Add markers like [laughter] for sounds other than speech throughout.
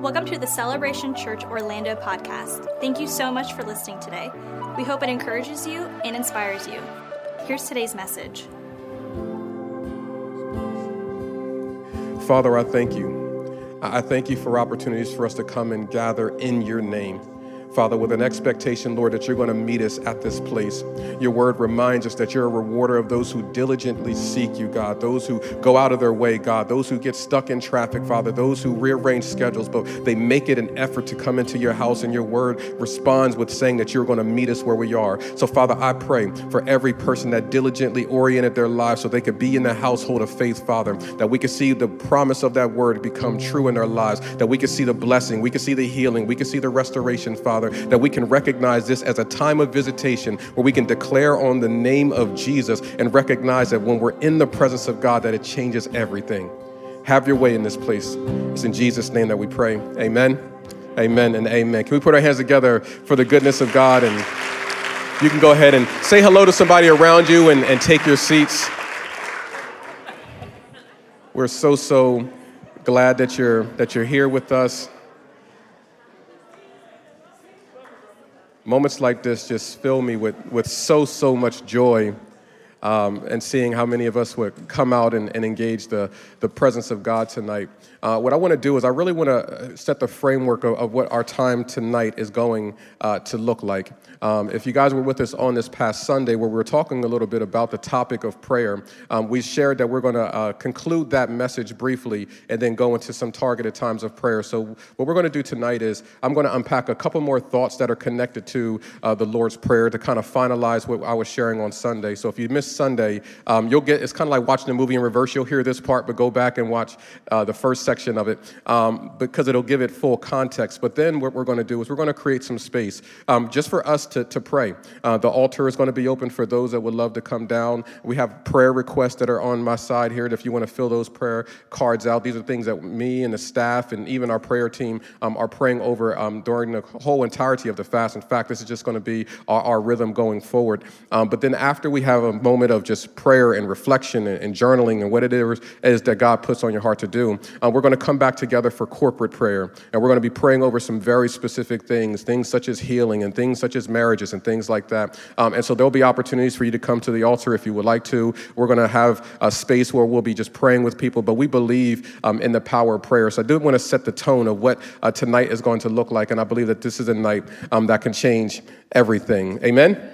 Welcome to the Celebration Church Orlando podcast. Thank you so much for listening today. We hope it encourages you and inspires you. Here's today's message. Father, I thank you. I thank you for opportunities for us to come and gather in your name. Father, with an expectation, Lord, that you're going to meet us at this place. Your word reminds us that you're a rewarder of those who diligently seek you, God, those who go out of their way, God, those who get stuck in traffic, Father, those who rearrange schedules, but they make it an effort to come into your house, and your word responds with saying that you're going to meet us where we are. So, Father, I pray for every person that diligently oriented their lives so they could be in the household of faith, Father, that we could see the promise of that word become true in their lives, that we could see the blessing, we could see the healing, we could see the restoration, Father. Father, that we can recognize this as a time of visitation where we can declare on the name of Jesus and recognize that when we're in the presence of God, that it changes everything. Have your way in this place. It's in Jesus' name that we pray. Amen. Amen and amen. Can we put our hands together for the goodness of God? And you can go ahead and say hello to somebody around you and, and take your seats. We're so, so glad that you're, that you're here with us. Moments like this just fill me with, with so, so much joy. Um, and seeing how many of us would come out and, and engage the, the presence of God tonight. Uh, what I want to do is I really want to set the framework of, of, what our time tonight is going uh, to look like. Um, if you guys were with us on this past Sunday, where we were talking a little bit about the topic of prayer, um, we shared that we're going to uh, conclude that message briefly and then go into some targeted times of prayer. So, what we're going to do tonight is I'm going to unpack a couple more thoughts that are connected to uh, the Lord's Prayer to kind of finalize what I was sharing on Sunday. So, if you missed Sunday, um, you'll get it's kind of like watching a movie in reverse. You'll hear this part, but go back and watch uh, the first section of it um, because it'll give it full context. But then what we're going to do is we're going to create some space um, just for us to, to pray. Uh, the altar is going to be open for those that would love to come down. We have prayer requests that are on my side here. If you want to fill those prayer cards out, these are things that me and the staff and even our prayer team um, are praying over um, during the whole entirety of the fast. In fact, this is just going to be our, our rhythm going forward. Um, but then after we have a moment of just prayer and reflection and, and journaling and what it is, is, that God puts on your heart to do, uh, we're going to come back together for corporate prayer. And we're going to be praying over some very specific things, things such as healing and things such as marriages and things like that. Um, and so there'll be opportunities for you to come to the altar if you would like to. We're going to have a space where we'll be just praying with people, but we believe um, in the power of prayer. So I do want to set the tone of what uh, tonight is going to look like. And I believe that this is a night um, that can change everything. Amen?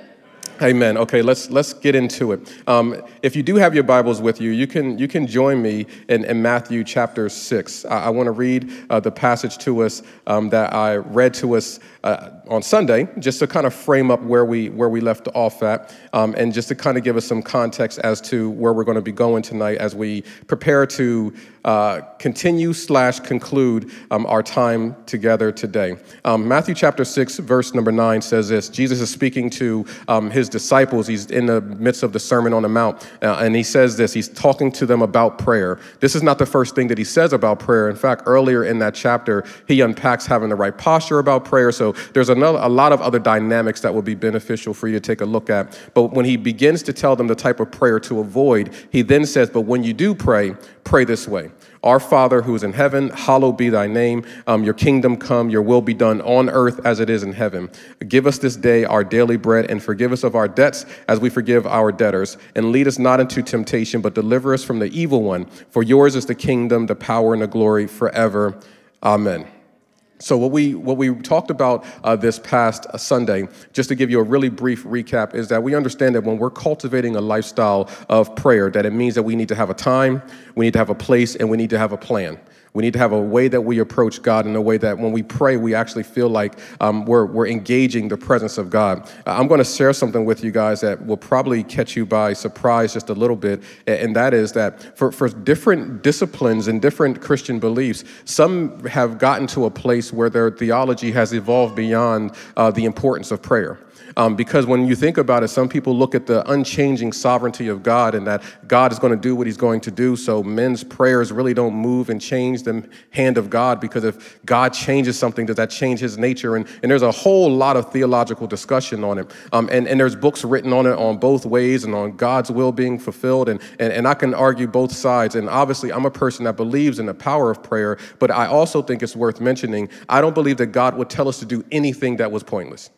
Amen. Okay, let's let's get into it. Um, if you do have your Bibles with you, you can you can join me in, in Matthew chapter six. I, I want to read uh, the passage to us um, that I read to us uh, on Sunday, just to kind of frame up where we where we left off at, um, and just to kind of give us some context as to where we're going to be going tonight as we prepare to uh, continue slash conclude um, our time together today. Um, Matthew chapter six, verse number nine says this: Jesus is speaking to um, his disciples. He's in the midst of the Sermon on the Mount, uh, and he says this. He's talking to them about prayer. This is not the first thing that he says about prayer. In fact, earlier in that chapter, he unpacks having the right posture about prayer. So there's another, a lot of other dynamics that will be beneficial for you to take a look at. But when he begins to tell them the type of prayer to avoid, he then says, But when you do pray, pray this way. Our Father who is in heaven, hallowed be thy name. Um, your kingdom come, your will be done on earth as it is in heaven. Give us this day our daily bread and forgive us of our debts as we forgive our debtors. And lead us not into temptation, but deliver us from the evil one. For yours is the kingdom, the power, and the glory forever. Amen. So what we what we talked about uh, this past uh, Sunday, just to give you a really brief recap, is that we understand that when we're cultivating a lifestyle of prayer, that it means that we need to have a time, we need to have a place, and we need to have a plan. We need to have a way that we approach God in a way that when we pray, we actually feel like um, we're, we're engaging the presence of God. Uh, I'm going to share something with you guys that will probably catch you by surprise just a little bit, and that is that for, for different disciplines and different Christian beliefs, some have gotten to a place where their theology has evolved beyond uh, the importance of prayer. Um, because when you think about it, some people look at the unchanging sovereignty of God and that God is going to do what he's going to do. So men's prayers really don't move and change the hand of God because if God changes something, does that change his nature? And, and there's a whole lot of theological discussion on it. Um, and, and there's books written on it on both ways and on God's will being fulfilled. And, and, and I can argue both sides. And obviously, I'm a person that believes in the power of prayer, but I also think it's worth mentioning I don't believe that God would tell us to do anything that was pointless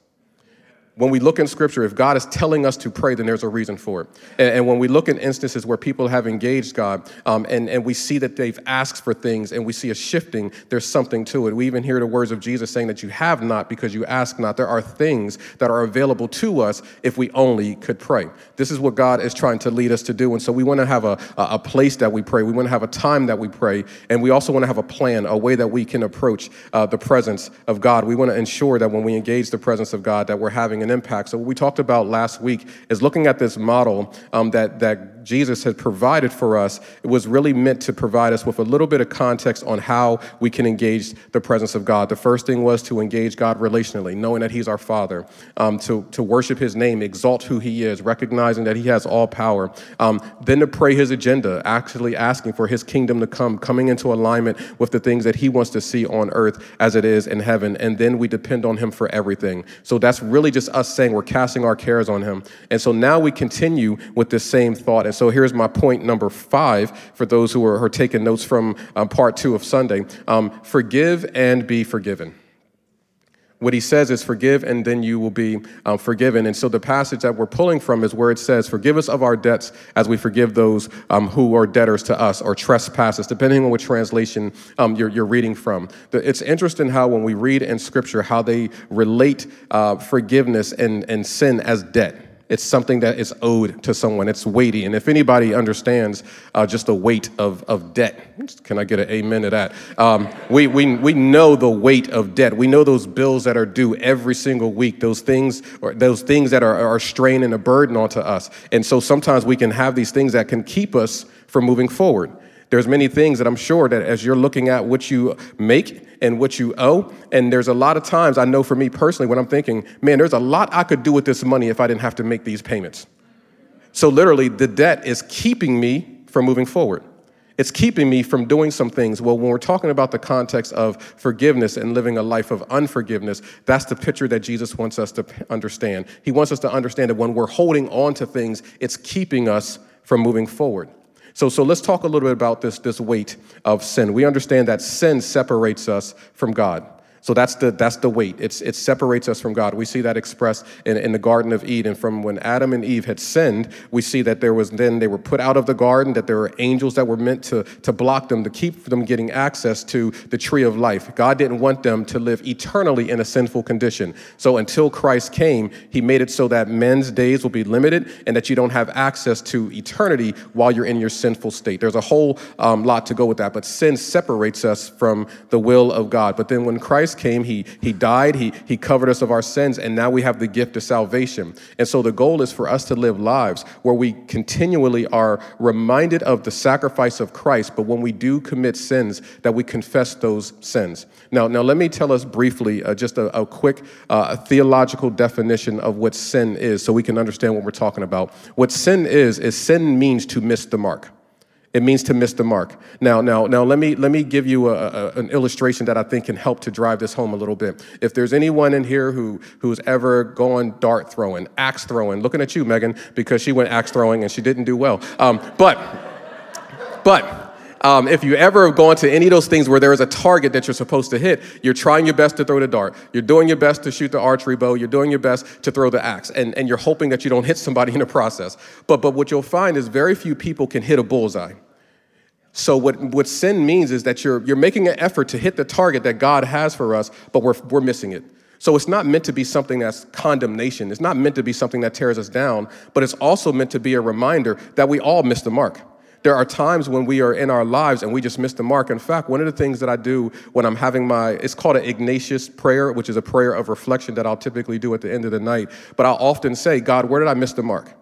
when we look in scripture, if God is telling us to pray, then there's a reason for it. And, and when we look in instances where people have engaged God um, and, and we see that they've asked for things and we see a shifting, there's something to it. We even hear the words of Jesus saying that you have not because you ask not. There are things that are available to us if we only could pray. This is what God is trying to lead us to do. And so we want to have a, a place that we pray. We want to have a time that we pray. And we also want to have a plan, a way that we can approach uh, the presence of God. We want to ensure that when we engage the presence of God, that we're having an impact. So what we talked about last week is looking at this model um, that, that Jesus had provided for us. It was really meant to provide us with a little bit of context on how we can engage the presence of God. The first thing was to engage God relationally, knowing that He's our Father, um, to, to worship His name, exalt who He is, recognizing that He has all power. Um, then to pray His agenda, actually asking for His kingdom to come, coming into alignment with the things that He wants to see on earth as it is in heaven. And then we depend on Him for everything. So that's really just us saying we're casting our cares on Him. And so now we continue with this same thought. And so here's my point number five for those who are, are taking notes from um, part two of Sunday. Um, forgive and be forgiven. What he says is forgive and then you will be um, forgiven. And so the passage that we're pulling from is where it says forgive us of our debts as we forgive those um, who are debtors to us or trespasses depending on what translation um, you're, you're, reading from. It's interesting how when we read in scripture how they relate uh, forgiveness and, and sin as debt it's something that is owed to someone. It's weighty. And if anybody understands uh, just the weight of, of debt, can I get an amen to that? Um, we, we, we know the weight of debt. We know those bills that are due every single week, those things, or those things that are, are strain and a burden onto us. And so sometimes we can have these things that can keep us from moving forward. There's many things that I'm sure that as you're looking at what you make and what you owe, and there's a lot of times I know for me personally when I'm thinking, man, there's a lot I could do with this money if I didn't have to make these payments. So literally, the debt is keeping me from moving forward. It's keeping me from doing some things. Well, when we're talking about the context of forgiveness and living a life of unforgiveness, that's the picture that Jesus wants us to understand. He wants us to understand that when we're holding on to things, it's keeping us from moving forward. So, so let's talk a little bit about this, this weight of sin. We understand that sin separates us from God. So that's the, that's the weight. It's, it separates us from God. We see that expressed in, in the Garden of Eden. From when Adam and Eve had sinned, we see that there was then they were put out of the garden, that there were angels that were meant to, to block them, to keep them getting access to the tree of life. God didn't want them to live eternally in a sinful condition. So until Christ came, he made it so that men's days will be limited and that you don't have access to eternity while you're in your sinful state. There's a whole um, lot to go with that, but sin separates us from the will of God. But then when Christ Christ came, he, he died, he, he covered us of our sins, and now we have the gift of salvation. And so the goal is for us to live lives where we continually are reminded of the sacrifice of Christ, but when we do commit sins, that we confess those sins. Now, now let me tell us briefly uh, just a, a quick uh, theological definition of what sin is so we can understand what we're talking about. What sin is, is sin means to miss the mark. It means to miss the mark. Now, now, now, let me let me give you a, a, an illustration that I think can help to drive this home a little bit. If there's anyone in here who who's ever gone dart throwing, axe throwing, looking at you, Megan, because she went axe throwing and she didn't do well. Um, but, but. Um, if you ever have gone to any of those things where there is a target that you're supposed to hit, you're trying your best to throw the dart. You're doing your best to shoot the archery bow. You're doing your best to throw the axe. And, and you're hoping that you don't hit somebody in the process. But, but what you'll find is very few people can hit a bullseye. So what, what sin means is that you're, you're making an effort to hit the target that God has for us, but we're, we're missing it. So it's not meant to be something that's condemnation. It's not meant to be something that tears us down, but it's also meant to be a reminder that we all miss the mark. There are times when we are in our lives and we just miss the mark. In fact, one of the things that I do when I'm having my, it's called an Ignatius prayer, which is a prayer of reflection that I'll typically do at the end of the night. But I'll often say, God, where did I miss the mark?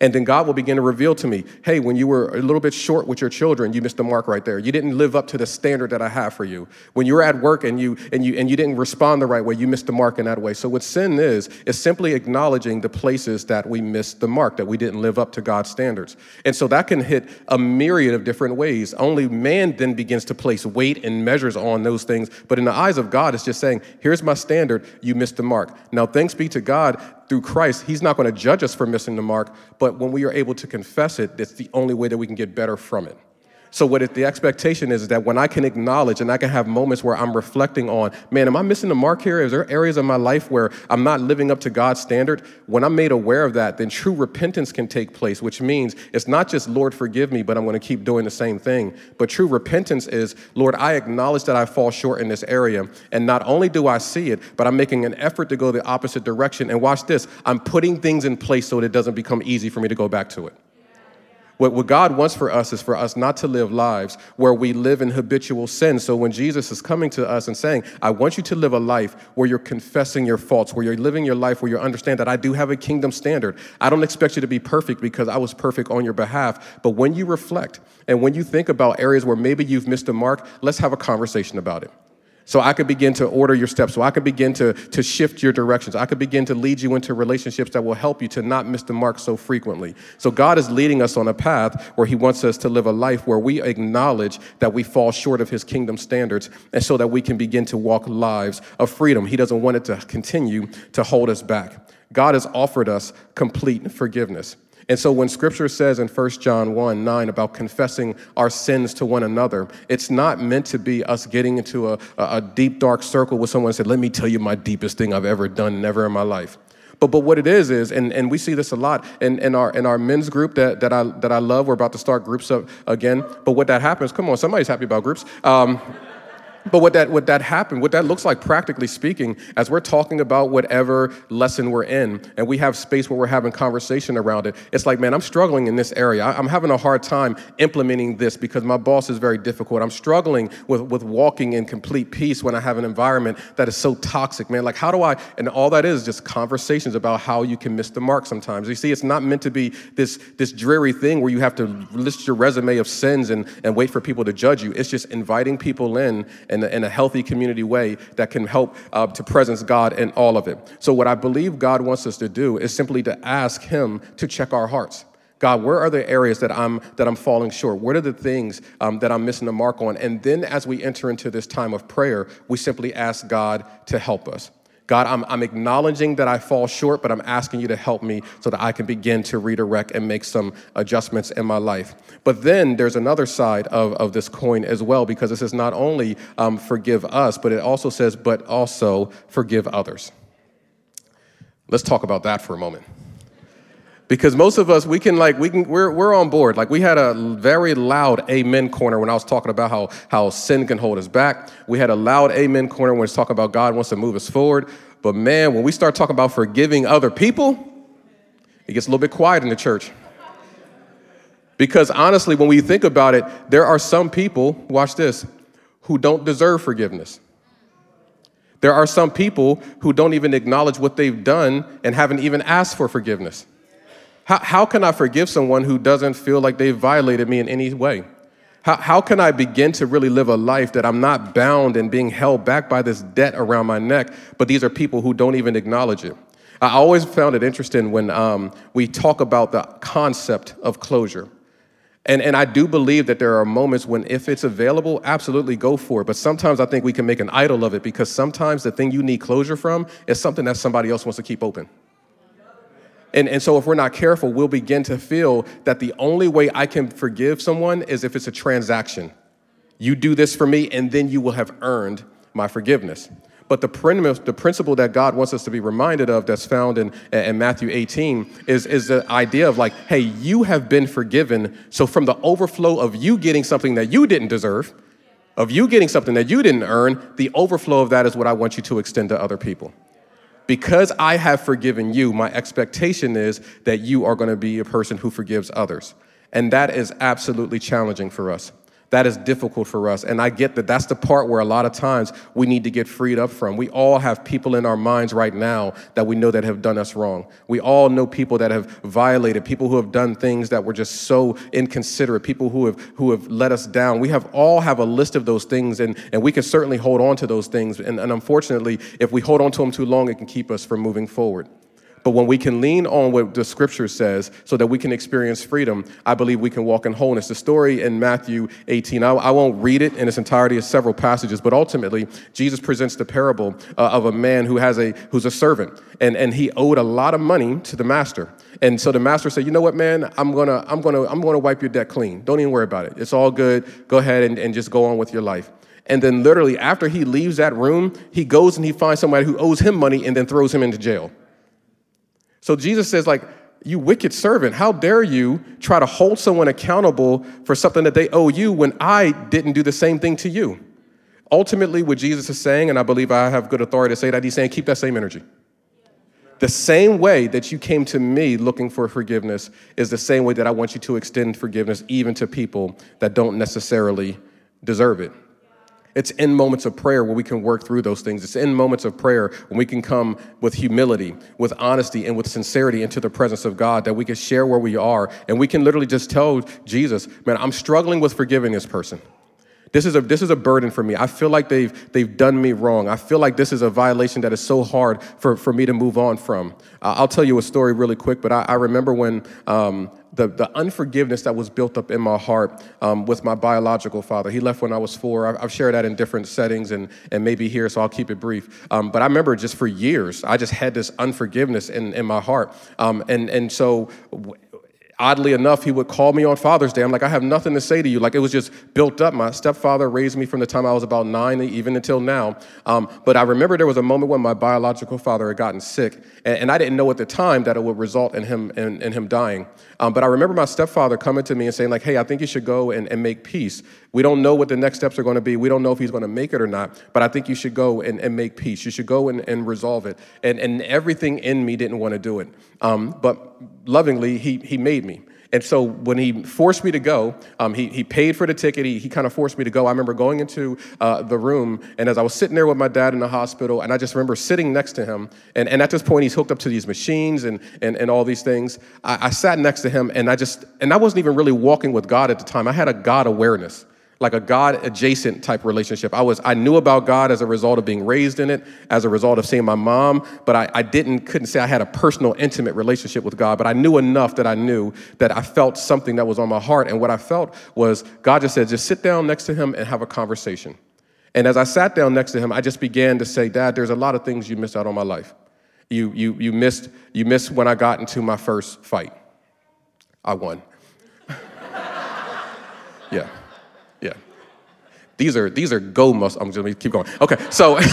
And then God will begin to reveal to me, hey, when you were a little bit short with your children, you missed the mark right there. You didn't live up to the standard that I have for you. When you were at work and you and you and you didn't respond the right way, you missed the mark in that way. So what sin is, is simply acknowledging the places that we missed the mark, that we didn't live up to God's standards. And so that can hit a myriad of different ways. Only man then begins to place weight and measures on those things. But in the eyes of God, it's just saying, here's my standard, you missed the mark. Now, thanks be to God, through Christ, He's not going to judge us for missing the mark, but when we are able to confess it, that's the only way that we can get better from it. So, what the expectation is, is that when I can acknowledge and I can have moments where I'm reflecting on, man, am I missing the mark here? Is there areas of my life where I'm not living up to God's standard? When I'm made aware of that, then true repentance can take place, which means it's not just, Lord, forgive me, but I'm going to keep doing the same thing. But true repentance is, Lord, I acknowledge that I fall short in this area. And not only do I see it, but I'm making an effort to go the opposite direction. And watch this I'm putting things in place so that it doesn't become easy for me to go back to it. What, what God wants for us is for us not to live lives where we live in habitual sin. So when Jesus is coming to us and saying, I want you to live a life where you're confessing your faults, where you're living your life where you understand that I do have a kingdom standard. I don't expect you to be perfect because I was perfect on your behalf. But when you reflect and when you think about areas where maybe you've missed a mark, let's have a conversation about it. So I could begin to order your steps. So I could begin to, to shift your directions. I could begin to lead you into relationships that will help you to not miss the mark so frequently. So God is leading us on a path where He wants us to live a life where we acknowledge that we fall short of His kingdom standards and so that we can begin to walk lives of freedom. He doesn't want it to continue to hold us back. God has offered us complete forgiveness. And so when scripture says in 1 John 1 9 about confessing our sins to one another, it's not meant to be us getting into a, a deep, dark circle with someone and said, Let me tell you my deepest thing I've ever done, never in my life. But, but what it is is, and, and we see this a lot in, in, our, in our men's group that, that, I, that I love. We're about to start groups up again. But what that happens, come on, somebody's happy about groups. Um, but what that, what that happened, what that looks like practically speaking, as we're talking about whatever lesson we're in, and we have space where we're having conversation around it, it's like, man, I'm struggling in this area. I'm having a hard time implementing this because my boss is very difficult. I'm struggling with, with walking in complete peace when I have an environment that is so toxic, man. Like, how do I, and all that is just conversations about how you can miss the mark sometimes. You see, it's not meant to be this, this dreary thing where you have to list your resume of sins and, and wait for people to judge you. It's just inviting people in in a, in a healthy community way that can help uh, to presence God in all of it. So, what I believe God wants us to do is simply to ask Him to check our hearts. God, where are the areas that I'm that I'm falling short? What are the things um, that I'm missing the mark on? And then, as we enter into this time of prayer, we simply ask God to help us. God, I'm, I'm acknowledging that I fall short, but I'm asking you to help me so that I can begin to redirect and make some adjustments in my life. But then there's another side of, of this coin as well, because it says not only um, forgive us, but it also says, but also forgive others. Let's talk about that for a moment because most of us we can like we can we're, we're on board. Like we had a very loud amen corner when i was talking about how how sin can hold us back. We had a loud amen corner when it's talking about god wants to move us forward. But man when we start talking about forgiving other people it gets a little bit quiet in the church. Because honestly when we think about it there are some people watch this who don't deserve forgiveness. There are some people who don't even acknowledge what they've done and haven't even asked for forgiveness how, how can I forgive someone who doesn't feel like they've violated me in any way? How, how can I begin to really live a life that I'm not bound and being held back by this debt around my neck, but these are people who don't even acknowledge it? I always found it interesting when um, we talk about the concept of closure. And, and I do believe that there are moments when, if it's available, absolutely go for it. But sometimes I think we can make an idol of it because sometimes the thing you need closure from is something that somebody else wants to keep open. And, and so if we're not careful, we'll begin to feel that the only way I can forgive someone is if it's a transaction. You do this for me, and then you will have earned my forgiveness. But the, the principle that God wants us to be reminded of, that's found in, in Matthew 18, is, is the idea of like, hey, you have been forgiven. So from the overflow of you getting something that you didn't deserve, of you getting something that you didn't earn, the overflow of that is what I want you to extend to other people because I have forgiven you, my expectation is that you are going to be a person who forgives others. And that is absolutely challenging for us. That is difficult for us. And I get that that's the part where a lot of times we need to get freed up from. We all have people in our minds right now that we know that have done us wrong. We all know people that have violated, people who have done things that were just so inconsiderate, people who have who have let us down. We have all have a list of those things and, and we can certainly hold on to those things. And, and unfortunately, if we hold on to them too long, it can keep us from moving forward. But when we can lean on what the scripture says so that we can experience freedom, I believe we can walk in wholeness. The story in Matthew 18, I, I won't read it in its entirety, it's several passages, but ultimately, Jesus presents the parable uh, of a man who has a, who's a servant, and, and he owed a lot of money to the master. And so the master said, you know what, man, I'm gonna, I'm gonna, I'm gonna wipe your debt clean. Don't even worry about it. It's all good. Go ahead and, and just go on with your life. And then literally after he leaves that room, he goes and he finds somebody who owes him money and then throws him into jail. So Jesus says, like, you wicked servant, how dare you try to hold someone accountable for something that they owe you when I didn't do the same thing to you? Ultimately, what Jesus is saying, and I believe I have good authority to say that, he's saying, keep that same energy. The same way that you came to me looking for forgiveness is the same way that I want you to extend forgiveness even to people that don't necessarily deserve it. It's in moments of prayer where we can work through those things. It's in moments of prayer when we can come with humility, with honesty, and with sincerity into the presence of God that we can share where we are. And we can literally just tell Jesus, man, I'm struggling with forgiving this person. This is a this is a burden for me. I feel like they've they've done me wrong. I feel like this is a violation that is so hard for, for me to move on from. Uh, I'll tell you a story really quick, but I, I remember when um, the, the unforgiveness that was built up in my heart um, with my biological father. He left when I was four. I've, I've, shared that in different settings and, and maybe here, so I'll keep it brief. Um, but I remember just for years, I just had this unforgiveness in, in my heart. Um, and, and so oddly enough, he would call me on Father's Day. I'm like, I have nothing to say to you. Like it was just built up. My stepfather raised me from the time I was about nine, even until now. Um, but I remember there was a moment when my biological father had gotten sick, and, and I didn't know at the time that it would result in him in, in him dying. Um, but I remember my stepfather coming to me and saying, like, hey, I think you should go and, and make peace. We don't know what the next steps are going to be. We don't know if he's going to make it or not, but I think you should go and, and make peace. You should go and, and resolve it. And, and everything in me didn't want to do it. Um, but lovingly, he, he made me. And so when he forced me to go, um, he, he paid for the ticket. He, he kind of forced me to go. I remember going into uh, the room, and as I was sitting there with my dad in the hospital, and I just remember sitting next to him. And, and at this point, he's hooked up to these machines and, and, and all these things. I, I sat next to him, and I just, and I wasn't even really walking with God at the time. I had a God awareness like a God adjacent type relationship. I was I knew about God as a result of being raised in it, as a result of seeing my mom, but I, I didn't couldn't say I had a personal, intimate relationship with God. But I knew enough that I knew that I felt something that was on my heart. And what I felt was God just said, just sit down next to him and have a conversation. And as I sat down next to him, I just began to say, Dad, there's a lot of things you missed out on my life. You you you missed you missed when I got into my first fight. I won. [laughs] yeah. Yeah. These are these are go muscles. I'm just gonna keep going. Okay, so [laughs]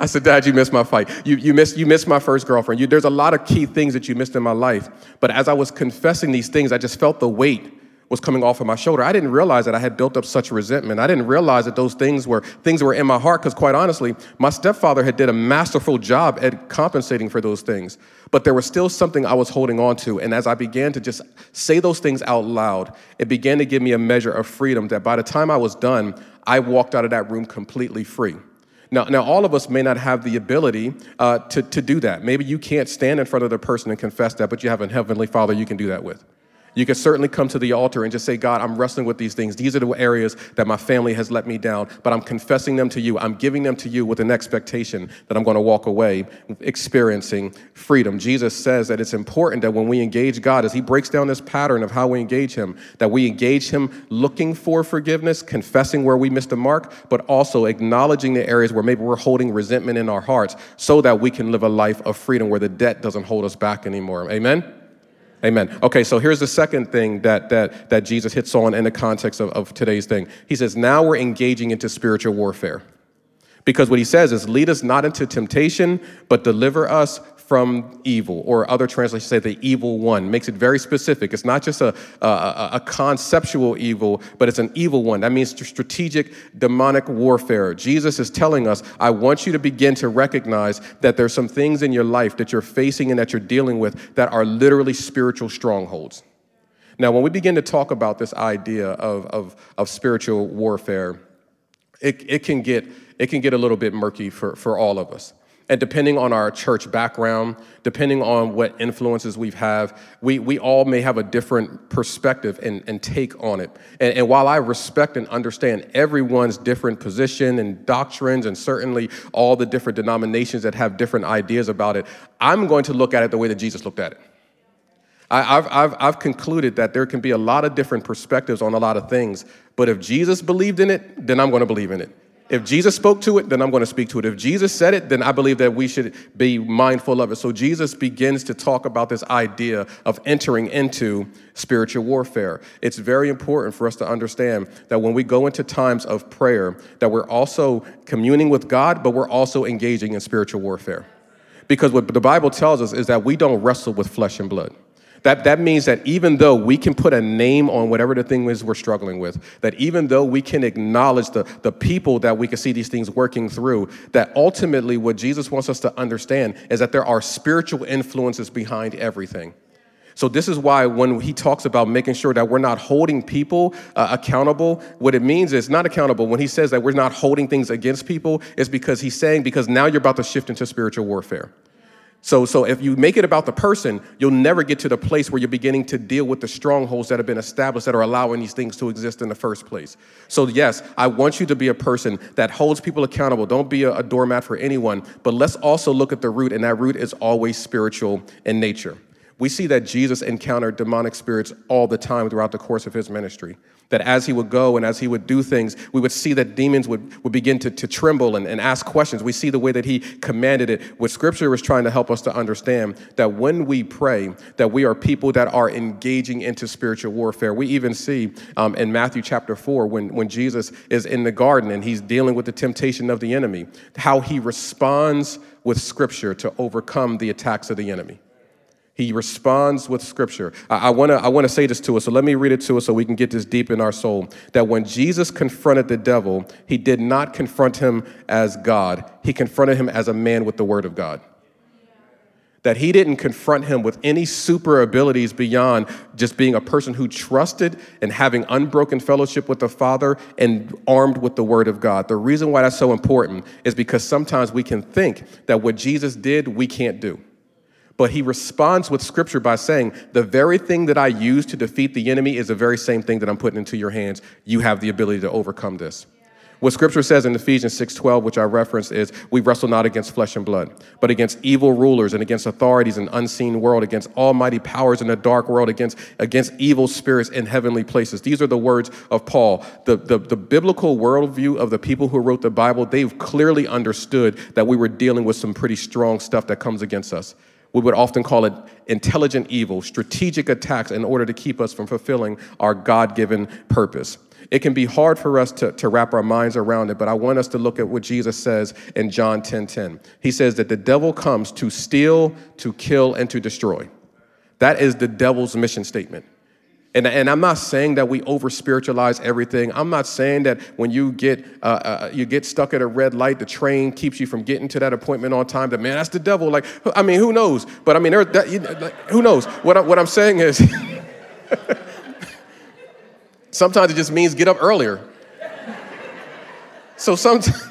I said, Dad, you missed my fight. You, you, missed, you missed my first girlfriend. You, there's a lot of key things that you missed in my life. But as I was confessing these things, I just felt the weight was coming off of my shoulder. I didn't realize that I had built up such resentment. I didn't realize that those things were things were in my heart because quite honestly, my stepfather had did a masterful job at compensating for those things. But there was still something I was holding on to. And as I began to just say those things out loud, it began to give me a measure of freedom that by the time I was done, I walked out of that room completely free. Now, now all of us may not have the ability uh, to, to do that. Maybe you can't stand in front of the person and confess that, but you have a heavenly father you can do that with. You can certainly come to the altar and just say, God, I'm wrestling with these things. These are the areas that my family has let me down, but I'm confessing them to you. I'm giving them to you with an expectation that I'm going to walk away experiencing freedom. Jesus says that it's important that when we engage God, as He breaks down this pattern of how we engage Him, that we engage Him looking for forgiveness, confessing where we missed the mark, but also acknowledging the areas where maybe we're holding resentment in our hearts so that we can live a life of freedom where the debt doesn't hold us back anymore. Amen? Amen. Okay, so here's the second thing that, that, that Jesus hits on in the context of, of today's thing. He says, now we're engaging into spiritual warfare. Because what he says is, lead us not into temptation, but deliver us from evil, or other translations say the evil one. Makes it very specific. It's not just a, a, a conceptual evil, but it's an evil one. That means strategic demonic warfare. Jesus is telling us, I want you to begin to recognize that there's some things in your life that you're facing and that you're dealing with that are literally spiritual strongholds Now, when we begin to talk about this idea of, of, of spiritual warfare, it, it, can get, it can get a little bit murky for, for all of us. And depending on our church background, depending on what influences we have, we, we all may have a different perspective and, and take on it. And, and while I respect and understand everyone's different position and doctrines, and certainly all the different denominations that have different ideas about it, I'm going to look at it the way that Jesus looked at it. I, have I've, I've concluded that there can be a lot of different perspectives on a lot of things, but if Jesus believed in it, then I'm going to believe in it. If Jesus spoke to it, then I'm going to speak to it. If Jesus said it, then I believe that we should be mindful of it. So Jesus begins to talk about this idea of entering into spiritual warfare. It's very important for us to understand that when we go into times of prayer, that we're also communing with God, but we're also engaging in spiritual warfare. Because what the Bible tells us is that we don't wrestle with flesh and blood. That, that means that even though we can put a name on whatever the thing is we're struggling with, that even though we can acknowledge the, the people that we can see these things working through, that ultimately what Jesus wants us to understand is that there are spiritual influences behind everything. So, this is why when he talks about making sure that we're not holding people uh, accountable, what it means is not accountable. When he says that we're not holding things against people, is because he's saying, because now you're about to shift into spiritual warfare. So, so if you make it about the person, you'll never get to the place where you're beginning to deal with the strongholds that have been established that are allowing these things to exist in the first place. So, yes, I want you to be a person that holds people accountable. Don't be a, a doormat for anyone, but let's also look at the root, and that root is always spiritual in nature. We see that Jesus encountered demonic spirits all the time throughout the course of his ministry that as he would go and as he would do things, we would see that demons would, would begin to, to tremble and, and ask questions. We see the way that he commanded it. What scripture was trying to help us to understand that when we pray, that we are people that are engaging into spiritual warfare. We even see um, in Matthew chapter 4, when, when Jesus is in the garden and he's dealing with the temptation of the enemy, how he responds with scripture to overcome the attacks of the enemy. He responds with scripture. I, I want to I wanna say this to us, so let me read it to us so we can get this deep in our soul. That when Jesus confronted the devil, he did not confront him as God, he confronted him as a man with the word of God. That he didn't confront him with any super abilities beyond just being a person who trusted and having unbroken fellowship with the Father and armed with the Word of God. The reason why that's so important is because sometimes we can think that what Jesus did, we can't do. But he responds with scripture by saying, The very thing that I use to defeat the enemy is the very same thing that I'm putting into your hands. You have the ability to overcome this. What scripture says in Ephesians 6:12, which I referenced, is we wrestle not against flesh and blood, but against evil rulers and against authorities in unseen world, against almighty powers in the dark world, against, against evil spirits in heavenly places. These are the words of Paul. The, the, the biblical worldview of the people who wrote the Bible, they've clearly understood that we were dealing with some pretty strong stuff that comes against us we would often call it intelligent evil, strategic attacks in order to keep us from fulfilling our God given purpose. It can be hard for us to, to wrap our minds around it, but I want us to look at what Jesus says in John 10 10. He says that the devil comes to steal, to kill, and to destroy. That is the devil's mission statement. And, and I'm not saying that we over spiritualize everything. I'm not saying that when you get uh, uh, you get stuck at a red light, the train keeps you from getting to that appointment on time. That man, that's the devil. Like, I mean, who knows? But I mean, there, that, you, like, who knows? What, I, what I'm saying is, [laughs] sometimes it just means get up earlier. So sometimes.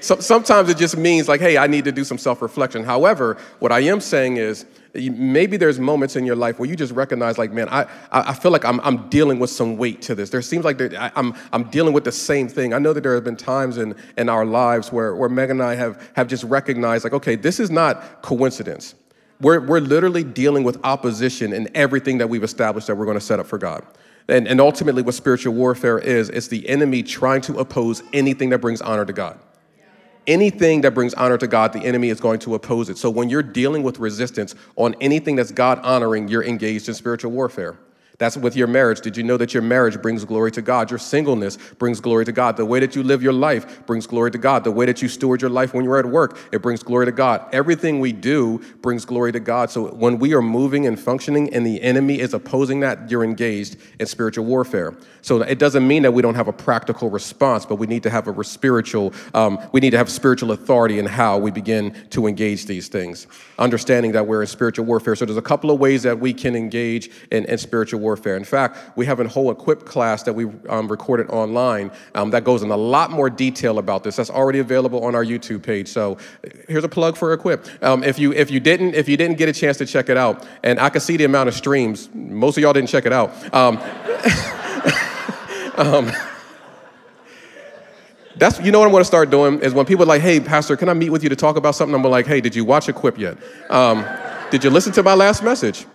So, sometimes it just means like, hey, I need to do some self reflection. However, what I am saying is maybe there's moments in your life where you just recognize, like, man, I, I feel like I'm, I'm dealing with some weight to this. There seems like I, I'm, I'm dealing with the same thing. I know that there have been times in, in our lives where, where Meg and I have, have just recognized, like, okay, this is not coincidence. We're, we're literally dealing with opposition in everything that we've established that we're going to set up for God. And, and ultimately, what spiritual warfare is, it's the enemy trying to oppose anything that brings honor to God anything that brings honor to God, the enemy is going to oppose it. So when you're dealing with resistance on anything that's God honoring, you're engaged in spiritual warfare. That's with your marriage. Did you know that your marriage brings glory to God? Your singleness brings glory to God. The way that you live your life brings glory to God. The way that you steward your life when you're at work, it brings glory to God. Everything we do brings glory to God. So when we are moving and functioning and the enemy is opposing that, you're engaged in spiritual warfare. So it doesn't mean that we don't have a practical response, but we need to have a spiritual, um, we need to have spiritual authority in how we begin to engage these things. Understanding that we're in spiritual warfare. So there's a couple of ways that we can engage in, in spiritual warfare. In fact, we have a whole equipped class that we um, recorded online um, that goes in a lot more detail about this. That's already available on our YouTube page. So here's a plug for Equip. Um, if you if you didn't if you didn't get a chance to check it out, and I can see the amount of streams, most of y'all didn't check it out. Um, [laughs] um, that's you know what I'm going to start doing is when people are like, "Hey, pastor, can I meet with you to talk about something?" I'm like, "Hey, did you watch Equip yet? Um, did you listen to my last message?"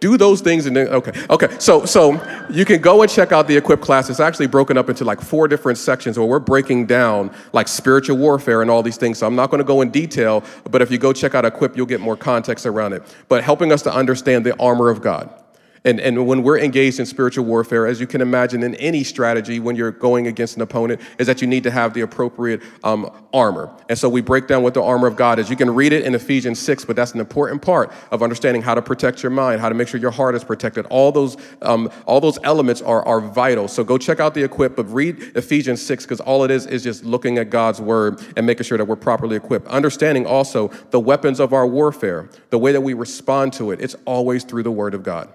Do those things and then okay okay. So so you can go and check out the equip class. It's actually broken up into like four different sections where we're breaking down like spiritual warfare and all these things. So i'm not going to go in detail but if you go check out equip you'll get more context around it. But helping us to understand the armor of god and, and when we're engaged in spiritual warfare, as you can imagine in any strategy when you're going against an opponent, is that you need to have the appropriate um, armor. And so we break down what the armor of God is. You can read it in Ephesians 6, but that's an important part of understanding how to protect your mind, how to make sure your heart is protected. All those, um, all those elements are, are vital. So go check out the equip, but read Ephesians 6, because all it is is just looking at God's word and making sure that we're properly equipped. Understanding also the weapons of our warfare, the way that we respond to it, it's always through the word of God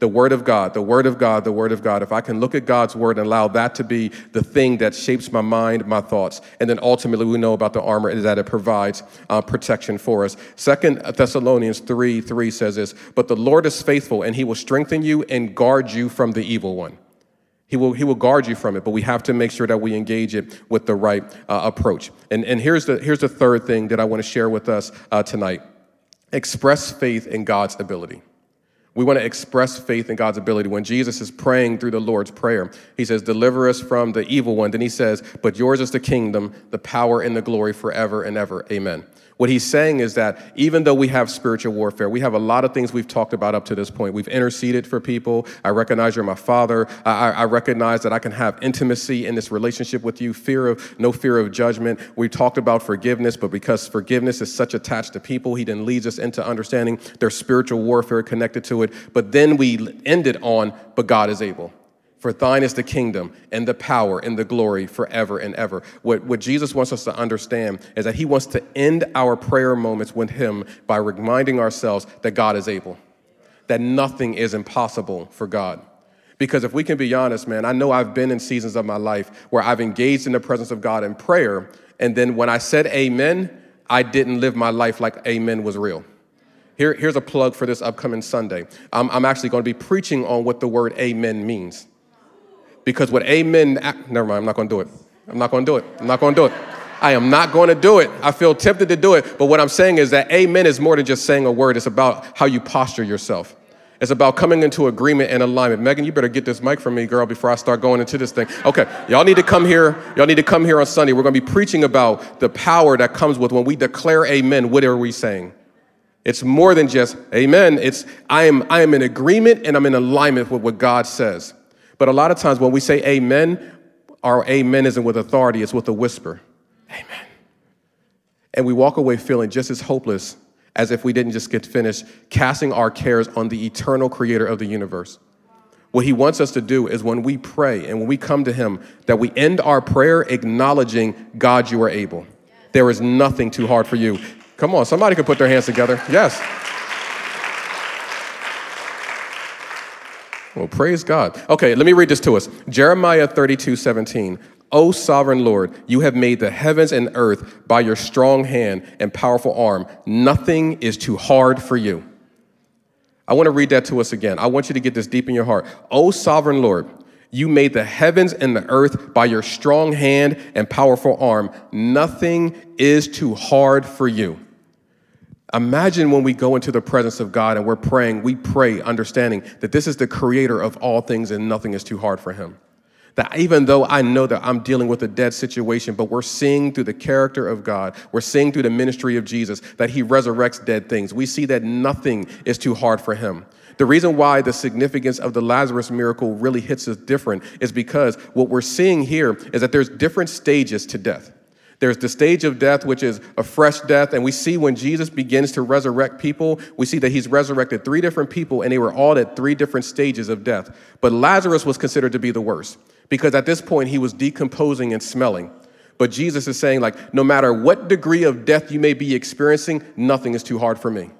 the Word of God, the Word of God, the Word of God. If I can look at God's Word and allow that to be the thing that shapes my mind, my thoughts, and then ultimately we know about the armor is that it provides uh, protection for us. Second Thessalonians 3 3 says this, but the Lord is faithful and he will strengthen you and guard you from the evil one. He will, he will guard you from it, but we have to make sure that we engage it with the right uh, approach. And, and here's, the, here's the third thing that I want to share with us uh, tonight express faith in God's ability. We want to express faith in God's ability. When Jesus is praying through the Lord's Prayer, he says, Deliver us from the evil one. Then he says, But yours is the kingdom, the power, and the glory forever and ever. Amen. What he's saying is that even though we have spiritual warfare, we have a lot of things we've talked about up to this point. We've interceded for people. I recognize you're my father. I, I recognize that I can have intimacy in this relationship with you, fear of no fear of judgment. We talked about forgiveness, but because forgiveness is such attached to people, he then leads us into understanding there's spiritual warfare connected to it. But then we ended on, but God is able. For thine is the kingdom and the power and the glory forever and ever. What, what Jesus wants us to understand is that he wants to end our prayer moments with him by reminding ourselves that God is able, that nothing is impossible for God. Because if we can be honest, man, I know I've been in seasons of my life where I've engaged in the presence of God in prayer, and then when I said amen, I didn't live my life like amen was real. Here, here's a plug for this upcoming Sunday. I'm, I'm actually going to be preaching on what the word amen means. Because what amen, never mind, I'm not gonna do it. I'm not gonna do it. I'm not gonna do it. I am not going to do it. I feel tempted to do it. But what I'm saying is that amen is more than just saying a word, it's about how you posture yourself. It's about coming into agreement and alignment. Megan, you better get this mic from me, girl, before I start going into this thing. Okay, y'all need to come here. Y'all need to come here on Sunday. We're going to be preaching about the power that comes with when we declare amen. What are we saying? It's more than just amen. It's I am I am in agreement and I'm in alignment with what God says. But a lot of times when we say amen, our amen isn't with authority, it's with a whisper. Amen. And we walk away feeling just as hopeless as if we didn't just get finished casting our cares on the eternal creator of the universe. What he wants us to do is when we pray and when we come to him, that we end our prayer acknowledging, God, you are able. There is nothing too hard for you. Come on, somebody can put their hands together. Yes. Well, praise God. Okay, let me read this to us. Jeremiah 32 17. O sovereign Lord, you have made the heavens and earth by your strong hand and powerful arm. Nothing is too hard for you. I want to read that to us again. I want you to get this deep in your heart. O sovereign Lord, you made the heavens and the earth by your strong hand and powerful arm. Nothing is too hard for you. Imagine when we go into the presence of God and we're praying, we pray understanding that this is the creator of all things and nothing is too hard for him. That even though I know that I'm dealing with a dead situation, but we're seeing through the character of God, we're seeing through the ministry of Jesus that he resurrects dead things. We see that nothing is too hard for him. The reason why the significance of the Lazarus miracle really hits us different is because what we're seeing here is that there's different stages to death. There's the stage of death, which is a fresh death. And we see when Jesus begins to resurrect people, we see that he's resurrected three different people, and they were all at three different stages of death. But Lazarus was considered to be the worst because at this point he was decomposing and smelling. But Jesus is saying, like, no matter what degree of death you may be experiencing, nothing is too hard for me.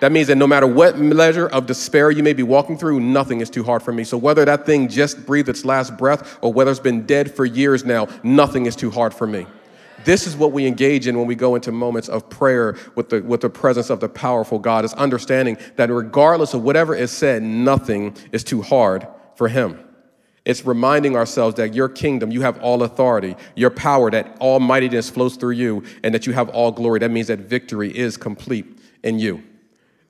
That means that no matter what measure of despair you may be walking through, nothing is too hard for me. So whether that thing just breathed its last breath or whether it's been dead for years now, nothing is too hard for me. This is what we engage in when we go into moments of prayer with the, with the presence of the powerful God, is understanding that regardless of whatever is said, nothing is too hard for Him. It's reminding ourselves that your kingdom, you have all authority, your power, that all mightiness flows through you, and that you have all glory. That means that victory is complete in you.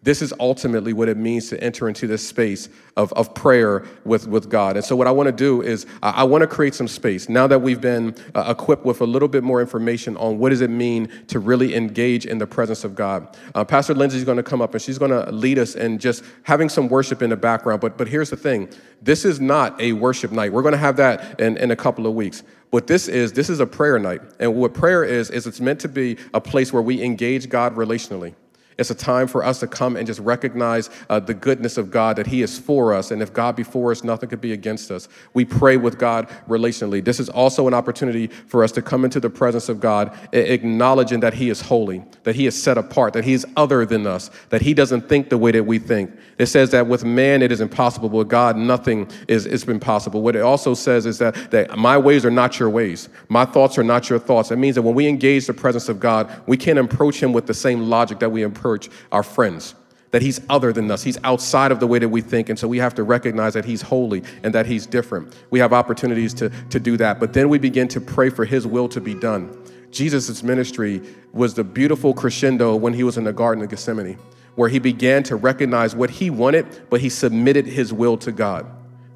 This is ultimately what it means to enter into this space of, of prayer with, with God. And so, what I want to do is, I, want to create some space. Now that we've been uh, equipped with a little bit more information on what does it mean to really engage in the presence of God, uh, Pastor Lindsay is going to come up and she's going to lead us in just having some worship in the background. But, but here's the thing this is not a worship night. We're going to have that in, in a couple of weeks. What this is, this is a prayer night. And what prayer is, is it's meant to be a place where we engage God relationally. It's a time for us to come and just recognize uh, the goodness of God, that He is for us. And if God be for us, nothing could be against us. We pray with God relationally. This is also an opportunity for us to come into the presence of God, acknowledging that He is holy, that He is set apart, that He is other than us, that He doesn't think the way that we think. It says that with man it is impossible, with God nothing is, is impossible. What it also says is that, that my ways are not your ways, my thoughts are not your thoughts. It means that when we engage the presence of God, we can't approach Him with the same logic that we approach approach our friends. That he's other than us. He's outside of the way that we think. And so we have to recognize that he's holy and that he's different. We have opportunities to, to do that. But then we begin to pray for his will to be done. Jesus' ministry was the beautiful crescendo when he was in the Garden of Gethsemane, where he began to recognize what he wanted, but he submitted his will to God.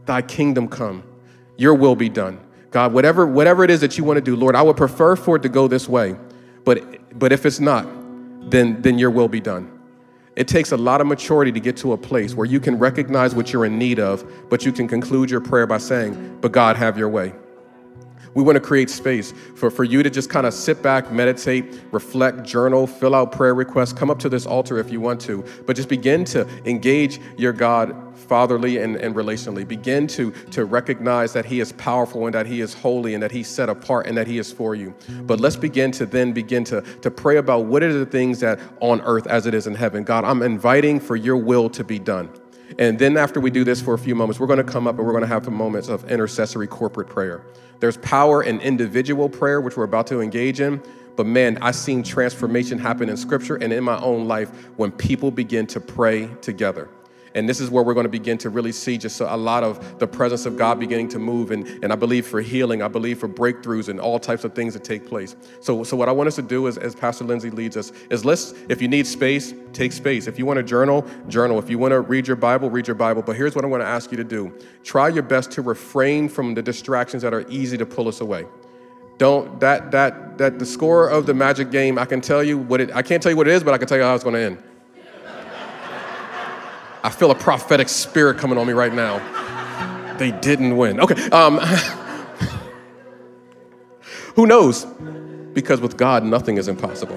Thy kingdom come, your will be done. God, whatever, whatever it is that you want to do, Lord, I would prefer for it to go this way. But, but if it's not, then, then your will be done. It takes a lot of maturity to get to a place where you can recognize what you're in need of, but you can conclude your prayer by saying, But God, have your way. We want to create space for, for you to just kind of sit back, meditate, reflect, journal, fill out prayer requests, come up to this altar if you want to, but just begin to engage your God fatherly and, and relationally. Begin to, to recognize that He is powerful and that He is holy and that He's set apart and that He is for you. But let's begin to then begin to, to pray about what are the things that on earth as it is in heaven. God, I'm inviting for your will to be done. And then after we do this for a few moments, we're going to come up and we're going to have some moments of intercessory corporate prayer. There's power in individual prayer, which we're about to engage in. But man, I've seen transformation happen in scripture and in my own life when people begin to pray together. And this is where we're going to begin to really see just a lot of the presence of God beginning to move. And, and I believe for healing, I believe for breakthroughs and all types of things that take place. So, so what I want us to do is, as Pastor Lindsay leads us, is let's, if you need space, take space. If you want to journal, journal. If you want to read your Bible, read your Bible. But here's what I want to ask you to do try your best to refrain from the distractions that are easy to pull us away don't that that that the score of the magic game i can tell you what it i can't tell you what it is but i can tell you how it's going to end I feel a prophetic spirit coming on me right now. They didn't win. Okay. Um, [laughs] who knows? Because with God, nothing is impossible.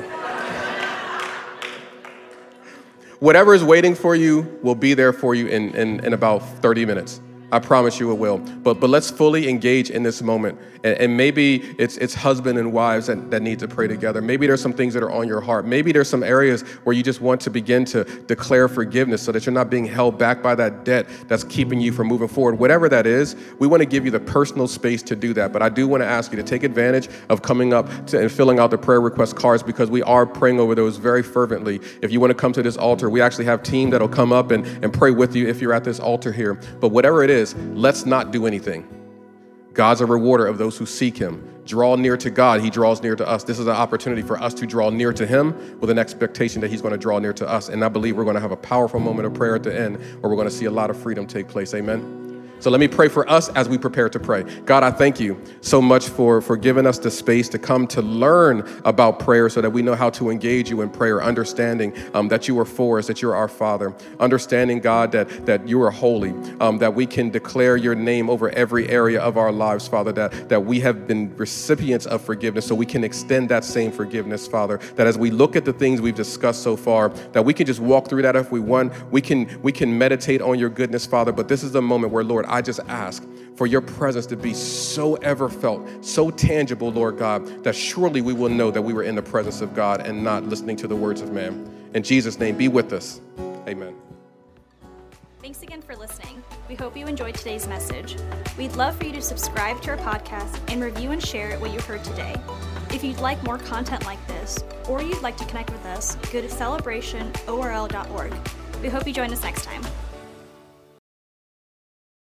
Whatever is waiting for you will be there for you in, in, in about 30 minutes. I promise you it will. But but let's fully engage in this moment. And, and, maybe it's it's husband and wives that, that need to pray together. Maybe there's some things that are on your heart. Maybe there's some areas where you just want to begin to declare forgiveness so that you're not being held back by that debt that's keeping you from moving forward. Whatever that is, we want to give you the personal space to do that. But I do want to ask you to take advantage of coming up to, and filling out the prayer request cards because we are praying over those very fervently. If you want to come to this altar, we actually have team that'll come up and, and pray with you if you're at this altar here. But whatever it is, is let's not do anything. God's a rewarder of those who seek him. Draw near to God, he draws near to us. This is an opportunity for us to draw near to him with an expectation that he's going to draw near to us. And I believe we're going to have a powerful moment of prayer at the end where we're going to see a lot of freedom take place. Amen. So let me pray for us as we prepare to pray. God, I thank you so much for, for giving us the space to come to learn about prayer so that we know how to engage you in prayer, understanding um, that you are for us, that you're our Father, understanding, God, that, that you are holy, um, that we can declare your name over every area of our lives, Father, that, that we have been recipients of forgiveness so we can extend that same forgiveness, Father, that as we look at the things we've discussed so far, that we can just walk through that if we want. We can, we can meditate on your goodness, Father, but this is the moment where, Lord, I just ask for your presence to be so ever felt, so tangible, Lord God, that surely we will know that we were in the presence of God and not listening to the words of man. In Jesus' name, be with us. Amen. Thanks again for listening. We hope you enjoyed today's message. We'd love for you to subscribe to our podcast and review and share what you heard today. If you'd like more content like this, or you'd like to connect with us, go to celebrationorl.org. We hope you join us next time.